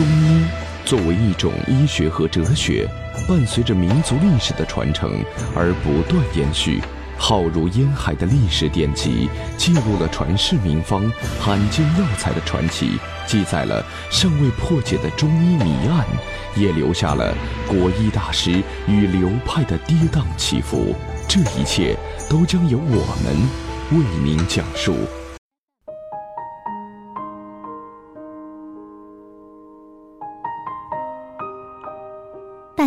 中医作为一种医学和哲学，伴随着民族历史的传承而不断延续。浩如烟海的历史典籍，记录了传世名方、罕见药材的传奇，记载了尚未破解的中医谜案，也留下了国医大师与流派的跌宕起伏。这一切都将由我们为您讲述。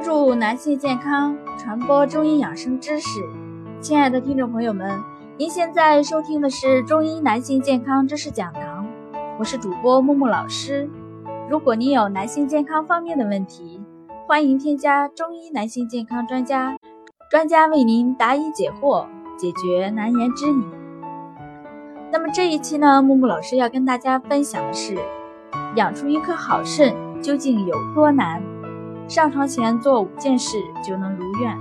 关注男性健康，传播中医养生知识。亲爱的听众朋友们，您现在收听的是中医男性健康知识讲堂，我是主播木木老师。如果您有男性健康方面的问题，欢迎添加中医男性健康专家，专家为您答疑解惑，解决难言之隐。那么这一期呢，木木老师要跟大家分享的是，养出一颗好肾究竟有多难？上床前做五件事就能如愿。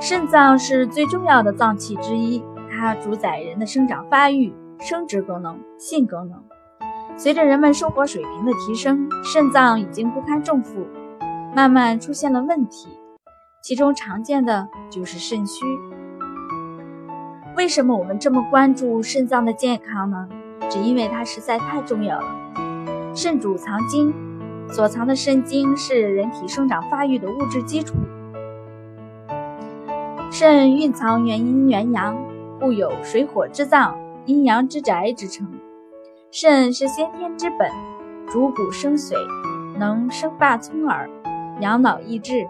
肾脏是最重要的脏器之一，它主宰人的生长发育、生殖功能、性功能。随着人们生活水平的提升，肾脏已经不堪重负，慢慢出现了问题。其中常见的就是肾虚。为什么我们这么关注肾脏的健康呢？只因为它实在太重要了。肾主藏精。所藏的肾精是人体生长发育的物质基础。肾蕴藏元阴元阳，故有水火之脏、阴阳之宅之称。肾是先天之本，主骨生髓，能生发聪耳，养脑益智。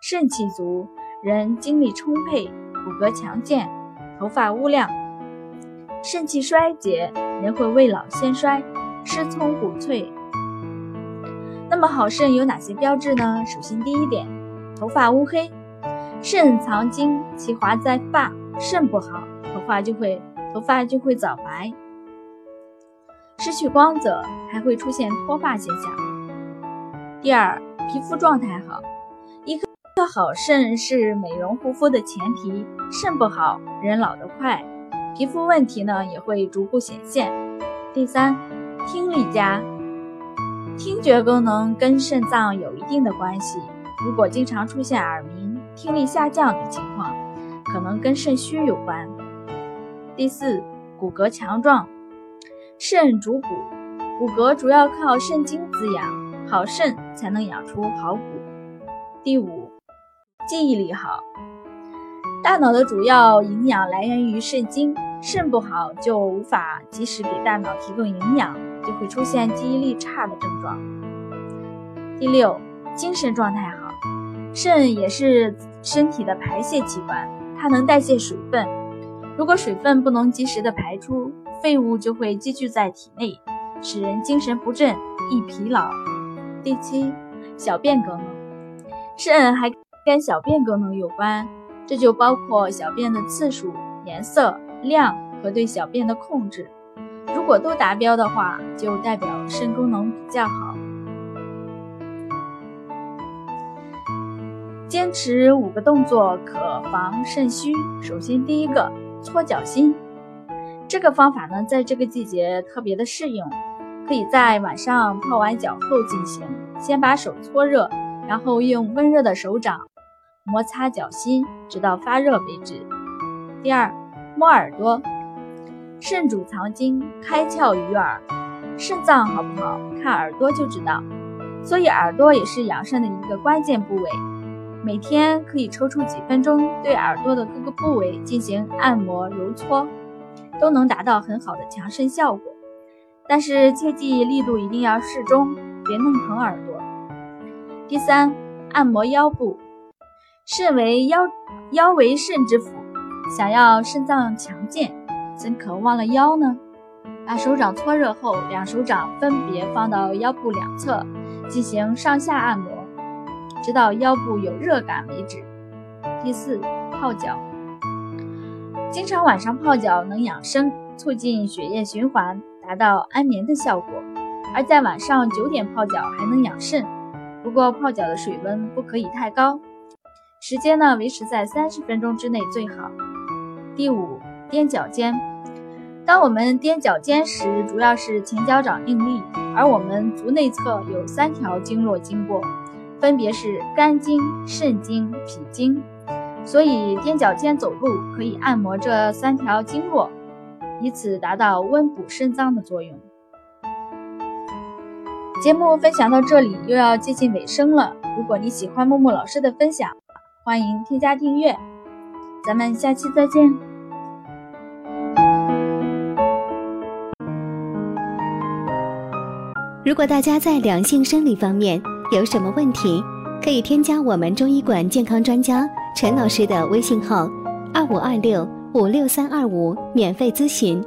肾气足，人精力充沛，骨骼强健，头发乌亮。肾气衰竭，人会未老先衰，失聪骨脆。那么好肾有哪些标志呢？首先，第一点，头发乌黑，肾藏精，其华在发，肾不好，头发就会头发就会早白，失去光泽，还会出现脱发现象。第二，皮肤状态好，一颗好肾是美容护肤的前提，肾不好，人老得快，皮肤问题呢也会逐步显现。第三，听力佳。听觉功能跟肾脏有一定的关系，如果经常出现耳鸣、听力下降等情况，可能跟肾虚有关。第四，骨骼强壮，肾主骨，骨骼主要靠肾精滋养，好肾才能养出好骨。第五，记忆力好，大脑的主要营养来源于肾精，肾不好就无法及时给大脑提供营养。就会出现记忆力差的症状。第六，精神状态好，肾也是身体的排泄器官，它能代谢水分。如果水分不能及时的排出，废物就会积聚在体内，使人精神不振、易疲劳。第七，小便功能，肾还跟小便功能有关，这就包括小便的次数、颜色、量和对小便的控制。如果都达标的话，就代表肾功能比较好。坚持五个动作可防肾虚。首先，第一个搓脚心，这个方法呢，在这个季节特别的适用，可以在晚上泡完脚后进行。先把手搓热，然后用温热的手掌摩擦脚心，直到发热为止。第二，摸耳朵。肾主藏精，开窍于耳。肾脏好不好，看耳朵就知道。所以耳朵也是养肾的一个关键部位。每天可以抽出几分钟，对耳朵的各个部位进行按摩揉搓，都能达到很好的强肾效果。但是切记力度一定要适中，别弄疼耳朵。第三，按摩腰部。肾为腰，腰为肾之府，想要肾脏强健，怎可忘了腰呢？把手掌搓热后，两手掌分别放到腰部两侧，进行上下按摩，直到腰部有热感为止。第四，泡脚。经常晚上泡脚能养生，促进血液循环，达到安眠的效果。而在晚上九点泡脚还能养肾，不过泡脚的水温不可以太高，时间呢维持在三十分钟之内最好。第五，踮脚尖。当我们踮脚尖时，主要是前脚掌用力，而我们足内侧有三条经络经过，分别是肝经、肾经、脾经。所以踮脚尖走路可以按摩这三条经络，以此达到温补肾脏的作用。节目分享到这里又要接近尾声了，如果你喜欢木木老师的分享，欢迎添加订阅，咱们下期再见。如果大家在两性生理方面有什么问题，可以添加我们中医馆健康专家。陈老师的微信号：二五二六五六三二五，免费咨询。